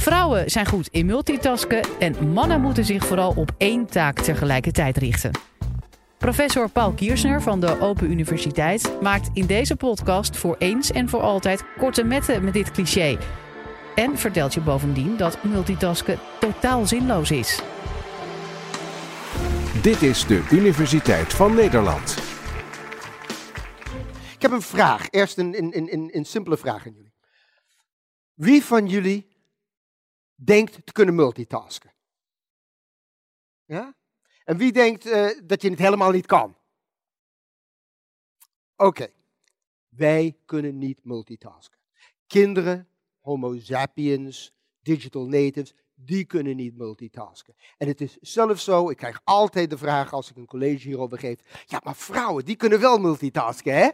Vrouwen zijn goed in multitasken en mannen moeten zich vooral op één taak tegelijkertijd richten. Professor Paul Kiersner van de Open Universiteit maakt in deze podcast voor eens en voor altijd korte metten met dit cliché. En vertelt je bovendien dat multitasken totaal zinloos is. Dit is de Universiteit van Nederland. Ik heb een vraag. Eerst een, een, een, een simpele vraag aan jullie. Wie van jullie denkt te kunnen multitasken? Ja? En wie denkt uh, dat je het helemaal niet kan? Oké, wij kunnen niet multitasken. Kinderen, homo sapiens, digital natives, die kunnen niet multitasken. En het is zelfs zo, ik krijg altijd de vraag als ik een college hierover geef, ja maar vrouwen, die kunnen wel multitasken, hè?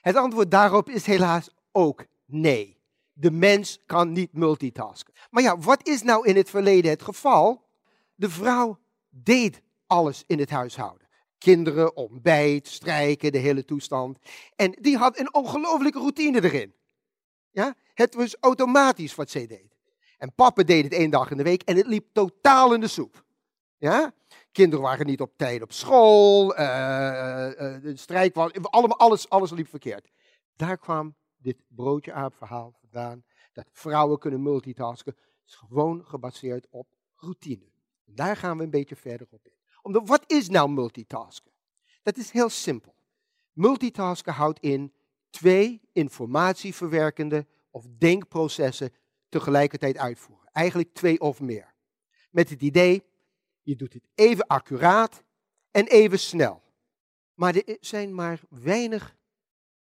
Het antwoord daarop is helaas ook nee. De mens kan niet multitasken. Maar ja, wat is nou in het verleden het geval? De vrouw deed alles in het huishouden. Kinderen, ontbijt, strijken, de hele toestand. En die had een ongelofelijke routine erin. Ja? Het was automatisch wat zij deed. En papa deed het één dag in de week en het liep totaal in de soep. Ja? Kinderen waren niet op tijd op school, uh, de strijk was, allemaal, alles, alles liep verkeerd. Daar kwam dit broodje aap verhaal dat vrouwen kunnen multitasken, is gewoon gebaseerd op routine. Daar gaan we een beetje verder op in. Omdat, wat is nou multitasken? Dat is heel simpel. Multitasken houdt in twee informatieverwerkende of denkprocessen tegelijkertijd uitvoeren. Eigenlijk twee of meer. Met het idee, je doet het even accuraat en even snel. Maar er zijn maar weinig,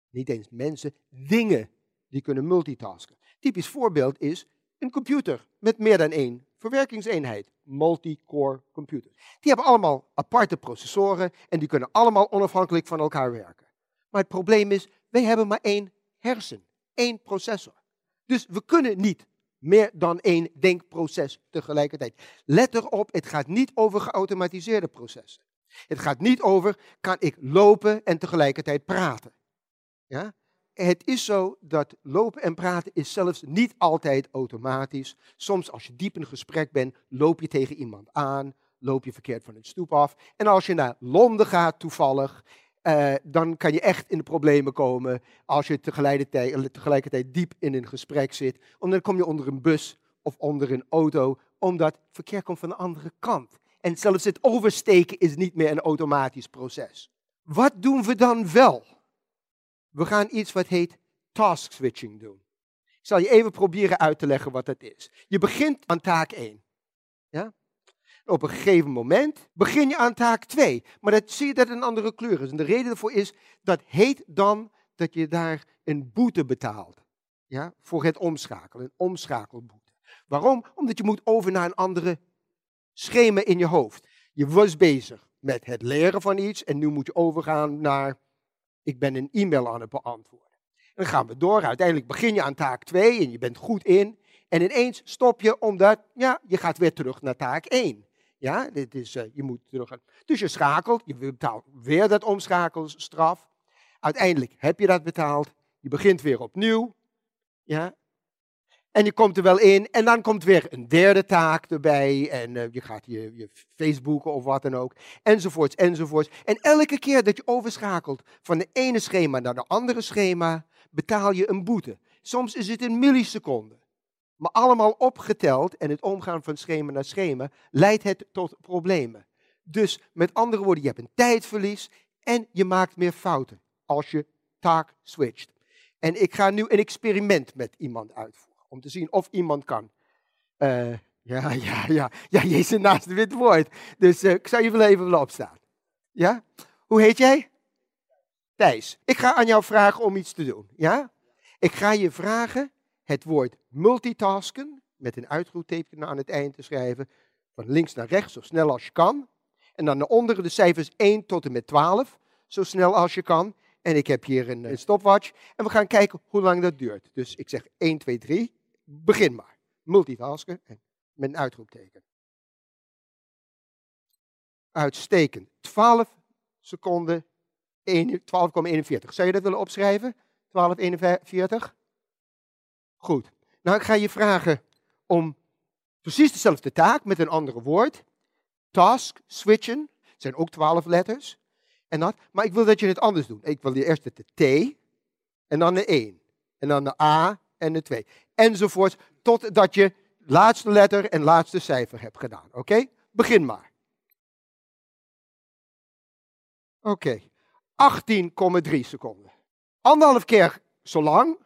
niet eens mensen, dingen die kunnen multitasken. Typisch voorbeeld is een computer met meer dan één verwerkingseenheid. Multi-core computer. Die hebben allemaal aparte processoren en die kunnen allemaal onafhankelijk van elkaar werken. Maar het probleem is, wij hebben maar één hersen, één processor. Dus we kunnen niet meer dan één denkproces tegelijkertijd. Let erop, het gaat niet over geautomatiseerde processen. Het gaat niet over, kan ik lopen en tegelijkertijd praten. Ja? Het is zo dat lopen en praten is zelfs niet altijd automatisch. Soms als je diep in een gesprek bent, loop je tegen iemand aan, loop je verkeerd van het stoep af. En als je naar Londen gaat toevallig uh, dan kan je echt in de problemen komen als je tegelijkertijd, tegelijkertijd diep in een gesprek zit. Omdat dan kom je onder een bus of onder een auto, omdat verkeer komt van de andere kant. En zelfs het oversteken is niet meer een automatisch proces. Wat doen we dan wel? We gaan iets wat heet task switching doen. Ik zal je even proberen uit te leggen wat dat is. Je begint aan taak 1. Ja? Op een gegeven moment begin je aan taak 2. Maar dat zie je dat een andere kleur is. En de reden daarvoor is, dat heet dan dat je daar een boete betaalt. Ja, voor het omschakelen, een omschakelboete. Waarom? Omdat je moet over naar een andere schema in je hoofd. Je was bezig met het leren van iets en nu moet je overgaan naar, ik ben een e-mail aan het beantwoorden. En dan gaan we door. Uiteindelijk begin je aan taak 2 en je bent goed in. En ineens stop je omdat, ja, je gaat weer terug naar taak 1. Ja, dit is, uh, je moet terug. Dus je schakelt, je betaalt weer dat omschakelstraf. Uiteindelijk heb je dat betaald. Je begint weer opnieuw. Ja. En je komt er wel in. En dan komt weer een derde taak erbij. En uh, je gaat je, je Facebooken of wat dan ook. Enzovoorts, enzovoorts. En elke keer dat je overschakelt van de ene schema naar de andere schema, betaal je een boete. Soms is het een milliseconde. Maar allemaal opgeteld en het omgaan van schema naar schema leidt het tot problemen. Dus met andere woorden, je hebt een tijdverlies en je maakt meer fouten als je taak switcht. En ik ga nu een experiment met iemand uitvoeren om te zien of iemand kan. Uh, ja, ja, ja, ja, je zit naast wit woord. Dus uh, ik zou je wel even willen opstaan. Ja? Hoe heet jij? Thijs. Ik ga aan jou vragen om iets te doen. Ja? Ik ga je vragen het woord multitasken met een uitroepteken aan het eind te schrijven. Van links naar rechts, zo snel als je kan. En dan naar onderen de cijfers 1 tot en met 12, zo snel als je kan. En ik heb hier een, een stopwatch. En we gaan kijken hoe lang dat duurt. Dus ik zeg 1, 2, 3. Begin maar. Multitasken met een uitroepteken. Uitstekend. 12 seconden 12,41. Zou je dat willen opschrijven? 12,41? Goed. Nou, ik ga je vragen om precies dezelfde taak met een ander woord. Task, switchen, zijn ook twaalf letters. En dat, maar ik wil dat je het anders doet. Ik wil je eerst de T en dan de 1. En dan de A en de 2. Enzovoort, totdat je laatste letter en laatste cijfer hebt gedaan. Oké? Begin maar. Oké, 18,3 seconden. Anderhalf keer zo lang.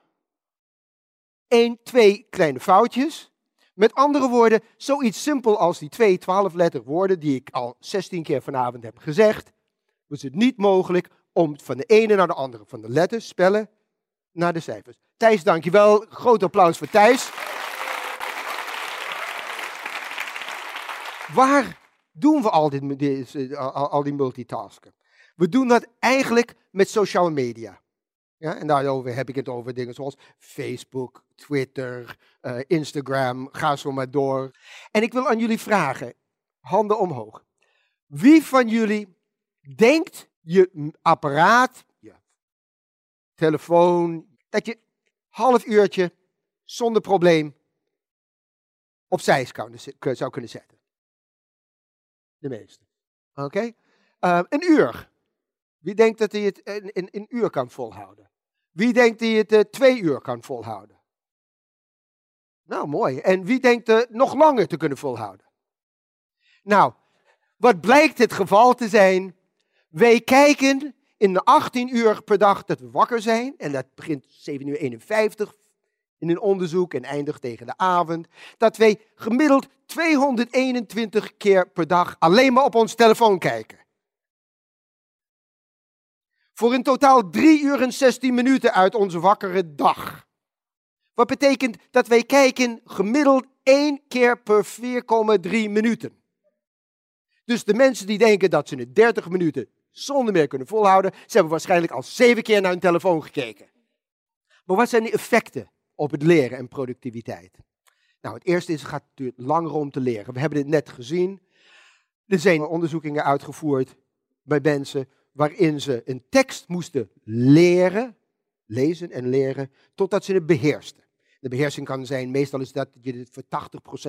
1, 2 kleine foutjes. Met andere woorden, zoiets simpel als die twee 12 letter woorden die ik al 16 keer vanavond heb gezegd, was het niet mogelijk om van de ene naar de andere, van de letters, spellen, naar de cijfers. Thijs, dankjewel. Groot applaus voor Thijs. Waar doen we al, dit, al die multitasken? We doen dat eigenlijk met sociale media. Ja, en daarover heb ik het over dingen zoals Facebook, Twitter, uh, Instagram, ga zo maar door. En ik wil aan jullie vragen, handen omhoog. Wie van jullie denkt je apparaat, je telefoon, dat je half uurtje zonder probleem opzij zou kunnen zetten? De meeste. Oké? Uh, een uur. Wie denkt dat hij het in een uur kan volhouden? Wie denkt dat hij het uh, twee uur kan volhouden? Nou, mooi. En wie denkt uh, nog langer te kunnen volhouden? Nou, wat blijkt het geval te zijn? Wij kijken in de 18 uur per dag dat we wakker zijn. En dat begint 7 uur 51 in een onderzoek en eindigt tegen de avond. Dat wij gemiddeld 221 keer per dag alleen maar op ons telefoon kijken. Voor in totaal 3 uur en 16 minuten uit onze wakkere dag. Wat betekent dat wij kijken gemiddeld één keer per 4,3 minuten. Dus de mensen die denken dat ze het 30 minuten zonder meer kunnen volhouden, ze hebben waarschijnlijk al zeven keer naar hun telefoon gekeken. Maar wat zijn de effecten op het leren en productiviteit? Nou, het eerste is, het gaat natuurlijk langer om te leren. We hebben dit net gezien. Er zijn onderzoekingen uitgevoerd bij mensen waarin ze een tekst moesten leren, lezen en leren, totdat ze het beheersten. De beheersing kan zijn, meestal is dat je het voor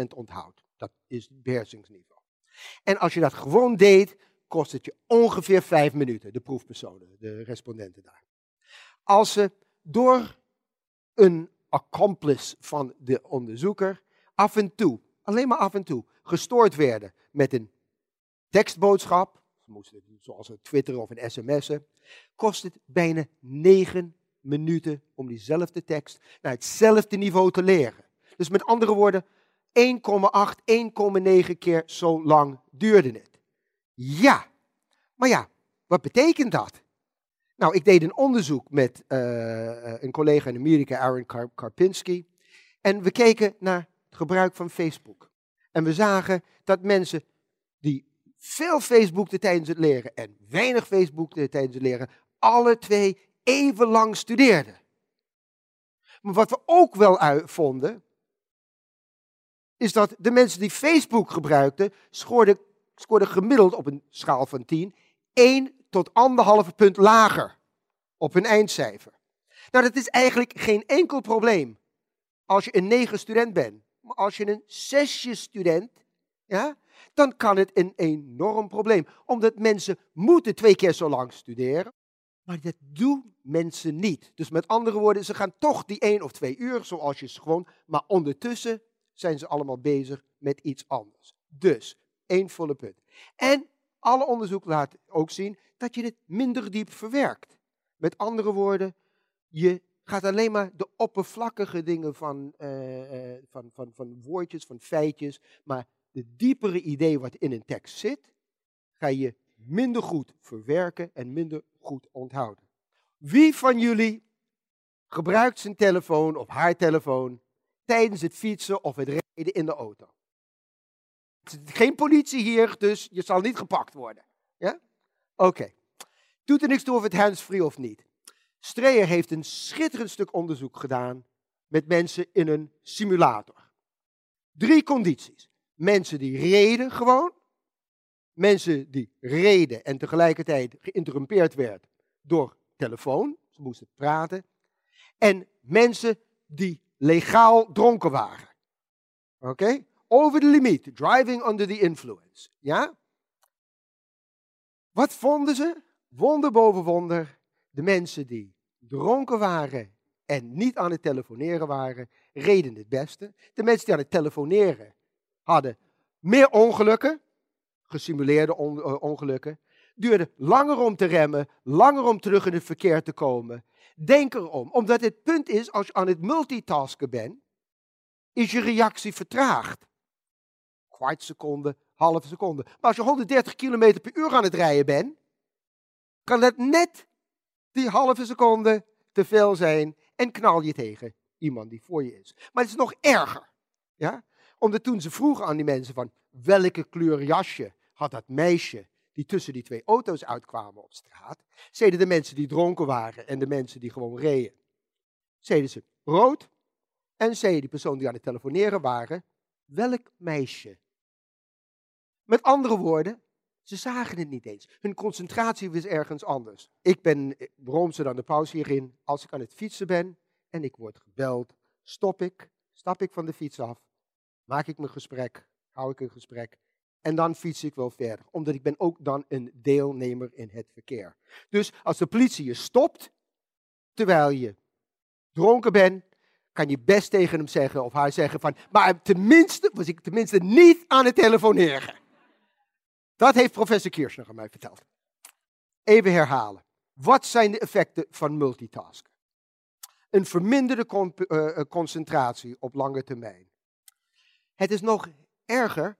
80% onthoudt. Dat is het beheersingsniveau. En als je dat gewoon deed, kost het je ongeveer vijf minuten, de proefpersonen, de respondenten daar. Als ze door een accomplice van de onderzoeker af en toe, alleen maar af en toe, gestoord werden met een tekstboodschap, zoals een Twitter of een sms'en, kost het bijna negen minuten om diezelfde tekst naar hetzelfde niveau te leren. Dus met andere woorden, 1,8, 1,9 keer zo lang duurde het. Ja, maar ja, wat betekent dat? Nou, ik deed een onderzoek met uh, een collega in Amerika, Aaron Karpinski. En we keken naar het gebruik van Facebook. En we zagen dat mensen die veel Facebookten tijdens het leren en weinig Facebookten tijdens het leren, alle twee even lang studeerden. Maar wat we ook wel vonden, is dat de mensen die Facebook gebruikten, scoorden scoorde gemiddeld op een schaal van 10 1 tot 1,5 punt lager op hun eindcijfer. Nou, dat is eigenlijk geen enkel probleem als je een 9 student bent. Maar als je een 6 student, ja, dan kan het een enorm probleem. Omdat mensen moeten twee keer zo lang studeren. Maar dat doen mensen niet. Dus met andere woorden, ze gaan toch die één of twee uur, zoals je gewoon. Maar ondertussen zijn ze allemaal bezig met iets anders. Dus Eén volle punt. En alle onderzoek laat ook zien dat je het minder diep verwerkt. Met andere woorden, je gaat alleen maar de oppervlakkige dingen van, uh, van, van, van woordjes, van feitjes, maar de diepere idee wat in een tekst zit, ga je minder goed verwerken en minder goed onthouden. Wie van jullie gebruikt zijn telefoon of haar telefoon tijdens het fietsen of het rijden in de auto? Geen politie hier, dus je zal niet gepakt worden. Ja? Oké. Doet er niks toe of het handsfree of niet. Streyer heeft een schitterend stuk onderzoek gedaan met mensen in een simulator. Drie condities. Mensen die reden gewoon. Mensen die reden en tegelijkertijd geïnterrumpeerd werd door telefoon. Ze moesten praten. En mensen die legaal dronken waren. Oké? Over de limiet. Driving under the influence. Ja? Wat vonden ze? Wonder boven wonder. De mensen die dronken waren en niet aan het telefoneren waren, reden het beste. De mensen die aan het telefoneren hadden meer ongelukken, gesimuleerde on- ongelukken. Duurde langer om te remmen, langer om terug in het verkeer te komen. Denk erom, omdat het punt is, als je aan het multitasken bent, is je reactie vertraagd. Kwart seconde, halve seconde. Maar als je 130 km per uur aan het rijden bent, kan dat net die halve seconde te veel zijn en knal je tegen iemand die voor je is. Maar het is nog erger. Ja? Omdat toen ze vroegen aan die mensen van welke kleur jasje had dat meisje die tussen die twee auto's uitkwamen op straat, zeiden de mensen die dronken waren en de mensen die gewoon reden, zeiden ze rood en zei die persoon die aan het telefoneren waren, welk meisje? Met andere woorden, ze zagen het niet eens. Hun concentratie was ergens anders. Ik ben roomser dan de pauze hierin. Als ik aan het fietsen ben en ik word gebeld, stop ik, stap ik van de fiets af, maak ik mijn gesprek, hou ik een gesprek en dan fiets ik wel verder. Omdat ik ben ook dan een deelnemer in het verkeer. Dus als de politie je stopt, terwijl je dronken bent, kan je best tegen hem zeggen of haar zeggen van, maar tenminste was ik tenminste niet aan het telefoneren. Dat heeft professor Kirchner aan mij verteld. Even herhalen. Wat zijn de effecten van multitasken? Een verminderde con uh, concentratie op lange termijn. Het is nog erger. Er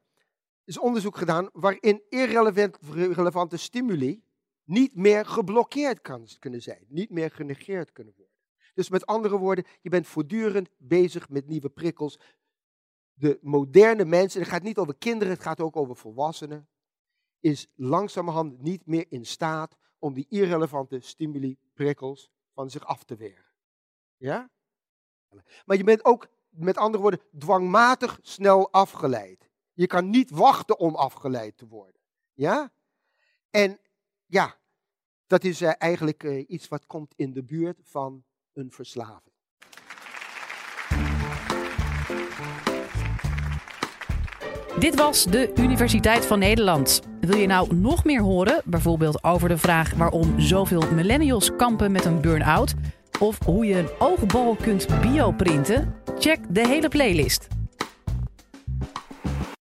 is onderzoek gedaan waarin irrelevante stimuli niet meer geblokkeerd kan, kunnen zijn, niet meer genegeerd kunnen worden. Dus met andere woorden, je bent voortdurend bezig met nieuwe prikkels. De moderne mensen, het gaat niet over kinderen, het gaat ook over volwassenen, is langzamerhand niet meer in staat om die irrelevante stimuli, prikkels van zich af te weren. Ja? Maar je bent ook, met andere woorden, dwangmatig snel afgeleid. Je kan niet wachten om afgeleid te worden. Ja? En ja, dat is uh, eigenlijk uh, iets wat komt in de buurt van een verslaving. Dit was de Universiteit van Nederland. Wil je nou nog meer horen, bijvoorbeeld over de vraag waarom zoveel millennials kampen met een burn-out? Of hoe je een oogbal kunt bioprinten? Check de hele playlist.